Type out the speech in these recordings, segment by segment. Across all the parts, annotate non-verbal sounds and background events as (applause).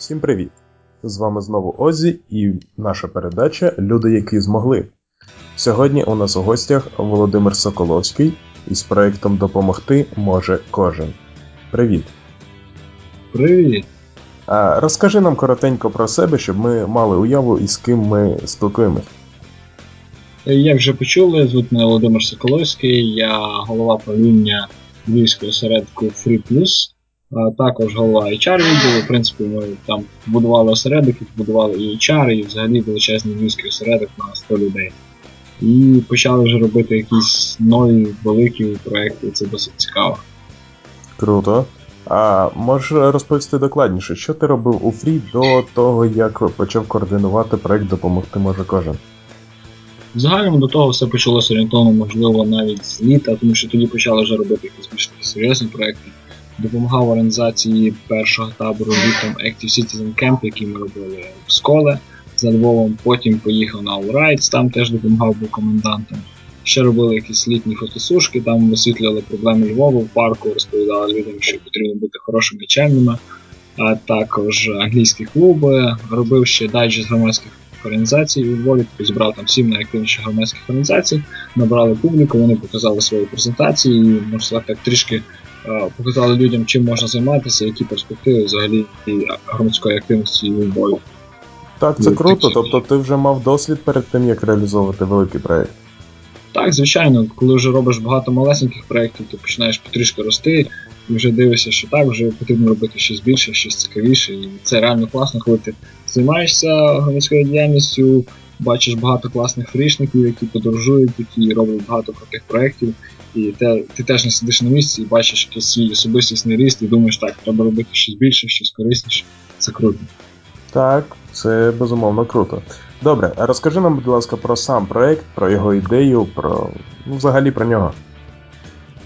Всім привіт! З вами знову Озі і наша передача Люди, які змогли. Сьогодні у нас у гостях Володимир Соколовський із проєктом Допомогти може кожен. Привіт! Привіт! А Розкажи нам коротенько про себе, щоб ми мали уяву і з ким ми спілкуємось. Як вже почули, звуть мене Володимир Соколовський, я голова правління Львівського осередку Free Plus, а також голова HR відділу. В принципі, ми там будували осередок, будували і HR, і взагалі величезний львівський осередок на 100 людей. І почали вже робити якісь нові великі проекти, це досить цікаво. Круто. А можеш розповісти докладніше, що ти робив у Фрі до того, як почав координувати проект Допомогти може кожен? В загальному до того все почалося орієнтовно, можливо, навіть з літа, тому що тоді почали вже робити якісь більш серйозні проекти. Допомагав організації першого табору літом Active Citizen Camp, який ми робили в школі за Львовом. Потім поїхав на All Rights, там теж допомагав був комендантом. Ще робили якісь літні фотосушки, там висвітлювали проблеми Львова в парку, розповідали людям, що потрібно бути хорошими чемними, а також англійські клуби. Робив ще дайджест громадських організацій у Львові, тобто зібрав там сім найактивніших громадських організацій, набрали публіку, вони показали свої презентації, і, можна сказати, трішки показали людям, чим можна займатися, які перспективи взагалі громадської активності у Львові. Так, це круто. Тобто ти вже мав досвід перед тим, як реалізовувати великий проєкт. Так, звичайно, коли вже робиш багато малесеньких проєктів, ти починаєш потрішки рости, і вже дивишся, що так, вже потрібно робити щось більше, щось цікавіше. І це реально класно, коли ти займаєшся громадською діяльністю, бачиш багато класних фрішників, які подорожують, які роблять багато крутих проєктів, і те, ти теж не сидиш на місці і бачиш якийсь свій особистісний ріст, і думаєш, так, треба робити щось більше, щось корисніше. Це круто. Так, це безумовно круто. Добре, а розкажи нам, будь ласка, про сам проект, про його ідею, про ну, взагалі про нього.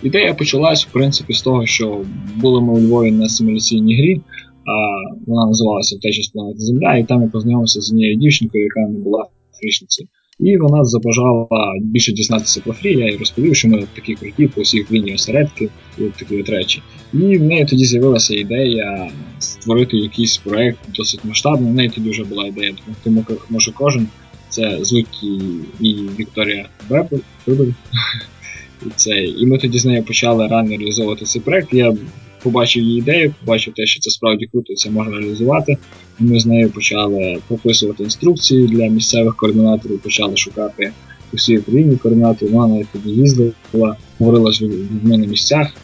Ідея почалась, в принципі, з того, що були ми у Львові на симуляційній грі, а вона називалася Втеча з планети Земля, і там я познайомився з однією дівчинкою, яка не була фрішницею. І вона забажала більше дізнатися про фрі. Я їй розповів, що ми такі круті по всіх лінії осередки і такі от речі. І в неї тоді з'явилася ідея створити якийсь проект досить масштабний. В неї тоді вже була ідея допомогти може кожен. Це звуть і, Вікторія. (laughs) І, це, і ми тоді з нею почали реально реалізовувати цей проект. Я побачив її ідею, побачив те, що це справді круто, це можна реалізувати. І ми з нею почали прописувати інструкції для місцевих координаторів, почали шукати усі Україні координати. Вона навіть тоді їздила, говорила з людьми на місцях.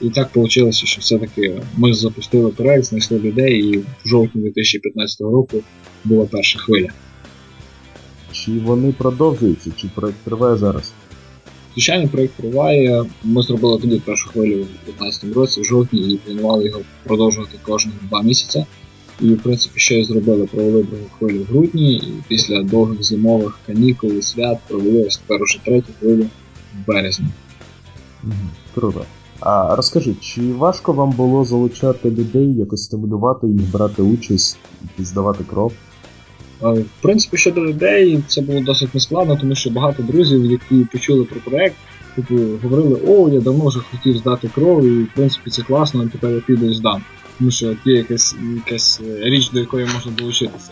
І так вийшло, що все-таки ми запустили проект, знайшли людей, і в жовтні 2015 року була перша хвиля. Чи вони продовжуються, чи проект триває зараз? Звичайно, проєкт триває. Ми зробили тоді першу хвилю у 2015 році, в жовтні, і планували його продовжувати кожні два місяці. І, в принципі, що і зробили, провели другу хвилю в грудні, і після довгих зимових канікул і свят провели ось тепер уже третю хвилю в березні. Круто. А розкажи, чи важко вам було залучати людей, якось стимулювати їх брати участь і здавати кров? В принципі, щодо людей, це було досить нескладно, тому що багато друзів, які почули про проект, типу, говорили, о, я давно вже хотів здати кров, і в принципі це класно, тепер я піду і здам. Тому що є якась якась річ, до якої можна долучитися.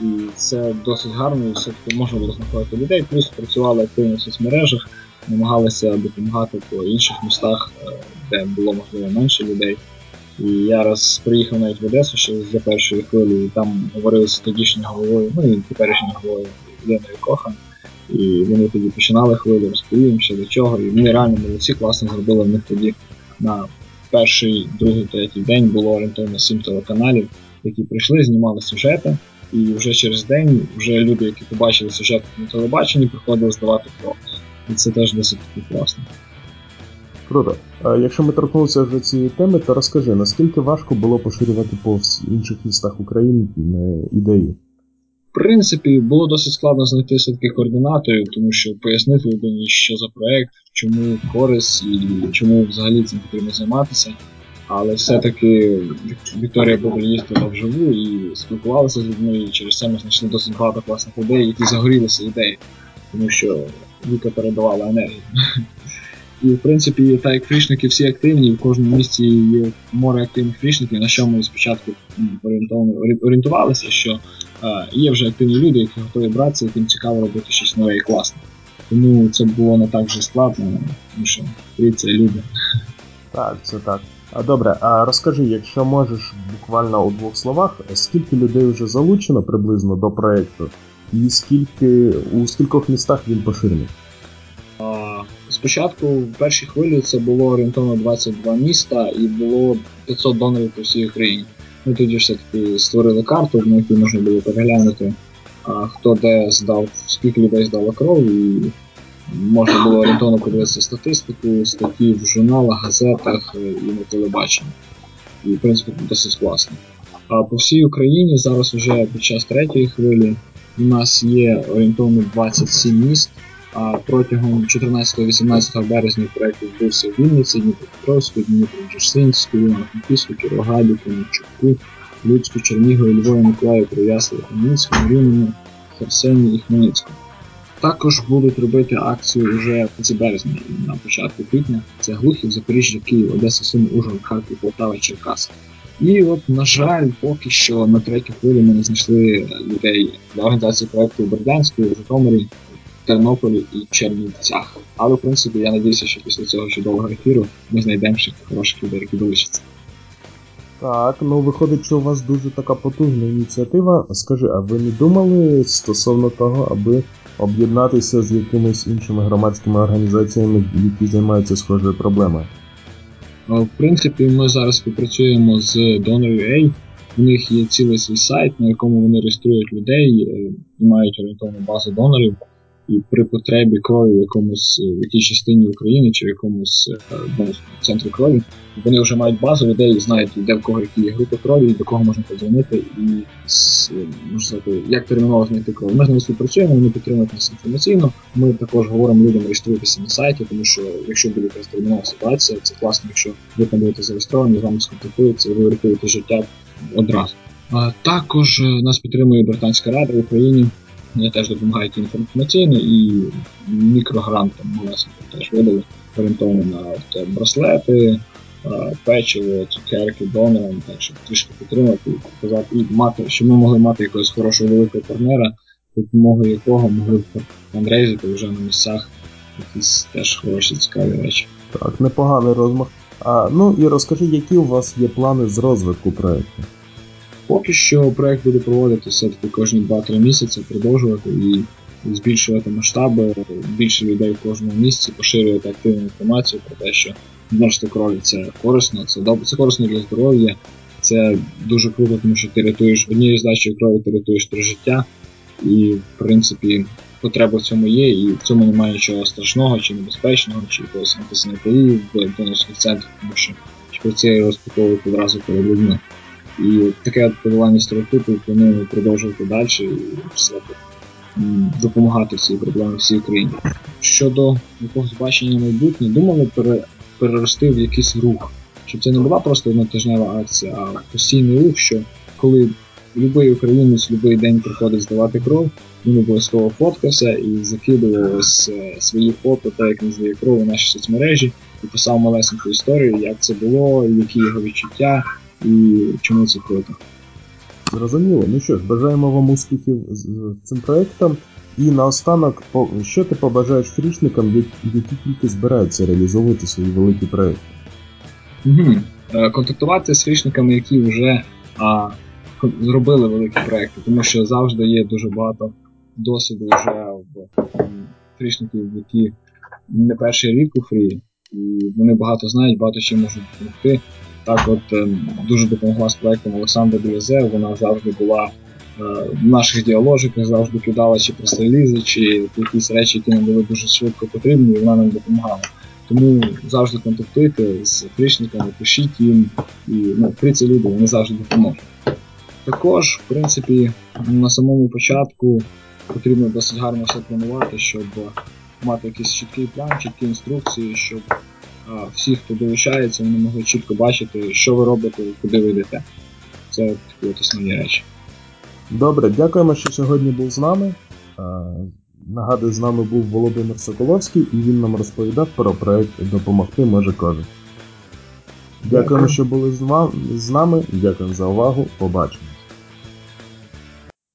І це досить гарно, і все-таки можна було знаходити людей. Плюс працювали активно в соцмережах, намагалися допомагати по інших містах, е, де було можливо менше людей. І я раз приїхав навіть в Одесу ще за першої хвилі, і там говорили з тодішньою головою, ну і теперішньою головою Леною Кохан. І вони тоді починали хвилю, розповім ще до чого. І вони реально молодці, класно зробили в них тоді на перший, другий, третій день було орієнтовно сім телеканалів, які прийшли, знімали сюжети. І вже через день вже люди, які побачили сюжет на телебаченні, приходили здавати кров. І це теж досить класно. Круто. Якщо ми торкнулися вже цієї теми, то розкажи, наскільки важко було поширювати по інших містах України ідеї? В принципі, було досить складно знайти все-таки координаторів, тому що пояснити людині, що за проект, чому користь і чому взагалі цим потрібно займатися. Але все-таки Вікторія Бобель їздила вживу і спілкувалася з людьми, і через це ми знайшли досить багато класних ідей, які загорілися ідеї, тому що Віка передавала енергію. І в принципі, так як фрішники всі активні, в кожному місці є море активних фрішників, на що ми спочатку орієнтувалися, що є вже активні люди, які готові братися, яким цікаво робити щось нове і класне. Тому це було не так вже складно, тому що це люди. Так, це так. А добре, а розкажи, якщо можеш буквально у двох словах, скільки людей вже залучено приблизно до проєкту, і скільки у скількох містах він поширений? Спочатку в першій хвилі це було орієнтовно 22 міста і було 500 донорів по всій Україні. Ми тоді все-таки створили карту, на якій можна було переглянути, хто де здав, скільки людей здало кров, і можна було орієнтовно подивитися статистику, статті в журналах, газетах і на телебаченні. І, в принципі, досить класно. А по всій Україні зараз вже під час третьої хвилі у нас є орієнтовно 27 міст. Протягом 14-18 березня проєкт відбувся в Вінниці, Дніпропетровську, Дніпро-Джерсинську, Івано-Франківську, Кіровограді, Кам'янчуку, Луцьку, Чернігові, Львові, Миколаїв, Трояславі, Хмельницькому, Рівному, Херсоні і Хмельницькому. Також будуть робити акцію вже в кінці березня на початку квітня. Це Глухів, Запоріжжя, Київ, Одеса, Суми, Ужгород, Харків, Полтава, Черкас. І от, на жаль, поки що на третю хвилю ми не знайшли людей для організації проєкту в Житомирі, Тернополі і Чернівцях. Але в принципі я надіюся, що після цього чудового ефіру ми знайдемо ще хороших людей, які долучаться. Так, ну виходить, що у вас дуже така потужна ініціатива. Скажи, а ви не думали стосовно того, аби об'єднатися з якимись іншими громадськими організаціями, які займаються схожою проблемою? В принципі, ми зараз співпрацюємо з Donor.ua. У них є цілий свій сайт, на якому вони реєструють людей е, і мають орієнтовну базу донорів і при потребі крові в якомусь в якій частині України чи в якомусь ну, центрі крові, вони вже мають базу людей, знають, де в кого які є групи крові, до кого можна подзвонити і можна сказати, як терміново знайти кров. Ми з ними співпрацюємо, вони підтримують нас інформаційно. Ми також говоримо людям реєструйтеся на сайті, тому що якщо буде якась термінова ситуація, це класно, якщо ви там будете зареєстровані, з вами сконтактуються, ви рятуєте життя одразу. Також нас підтримує Британська рада в Україні. Вони теж допомагають інформаційно і мікрогрантом малесенько теж видали орієнтовно на от, браслети, печиво, цукерки, донорам, так щоб трішки підтримати і показати, і мати, щоб ми могли мати якогось хорошого великого партнера, допомогою якого могли б фандрейзити вже на місцях якісь теж хороші цікаві речі. Так, непоганий розмах. А, Ну і розкажи, які у вас є плани з розвитку проєкту? Поки що проект буде проводити все-таки кожні 2-3 місяці, продовжувати і збільшувати масштаби, більше людей в кожному місці, поширювати активну інформацію про те, що донорство крові це корисно, це добре, це корисно для здоров'я. Це дуже круто, тому що ти рятуєш однією здачею крові, ти рятуєш три життя, і в принципі потреба в цьому є, і в цьому немає нічого страшного чи небезпечного, чи якоїсь антисанітарії в донорських центрах, тому що про це розпаковують одразу перед людьми. І таке подолання стереотипів плануємо продовжувати далі і допомагати в цій проблемі всій Україні. Щодо якогось бачення майбутнє, думали пере, перерости в якийсь рух, щоб це не була просто однотижнева акція, а постійний рух, що коли будь-який українець будь-який день приходить здавати кров, він обов'язково фоткався і закидував е, свої фото, так як він здає кров у наші соцмережі, і писав малесеньку історію, як це було, які його відчуття і чому це круто. Зрозуміло. Ну що ж, бажаємо вам успіхів з цим проєктом. І наостанок, що ти побажаєш фрішникам, які тільки збираються реалізовувати свої великі проєкти? Угу. Контактувати з фрішниками, які вже а, зробили великі проєкти, тому що завжди є дуже багато досвіду вже в фрішників, які не перший рік у фрі, і вони багато знають, багато чим можуть допомогти. Так от ем, дуже допомогла з проектом Олександра Білізе, вона завжди була е, в наших діаложиках, завжди кидала чи прес-релізи, чи якісь речі, які нам були дуже швидко потрібні, і вона нам допомагала. Тому завжди контактуйте з фрішниками, пишіть їм, і ну, фрі це люди, вони завжди допоможуть. Також, в принципі, на самому початку потрібно досить гарно все планувати, щоб мати якийсь чіткий план, чіткі інструкції, щоб всі, хто долучається, вони могли чітко бачити, що ви робите і куди ви йдете. Це такі от основні речі. Добре, дякуємо, що сьогодні був з нами. Нагадую, з нами був Володимир Соколовський і він нам розповідав про проект Допомогти може кожен. Дякуємо, що були з з нами. Дякуємо за увагу. Побачимо.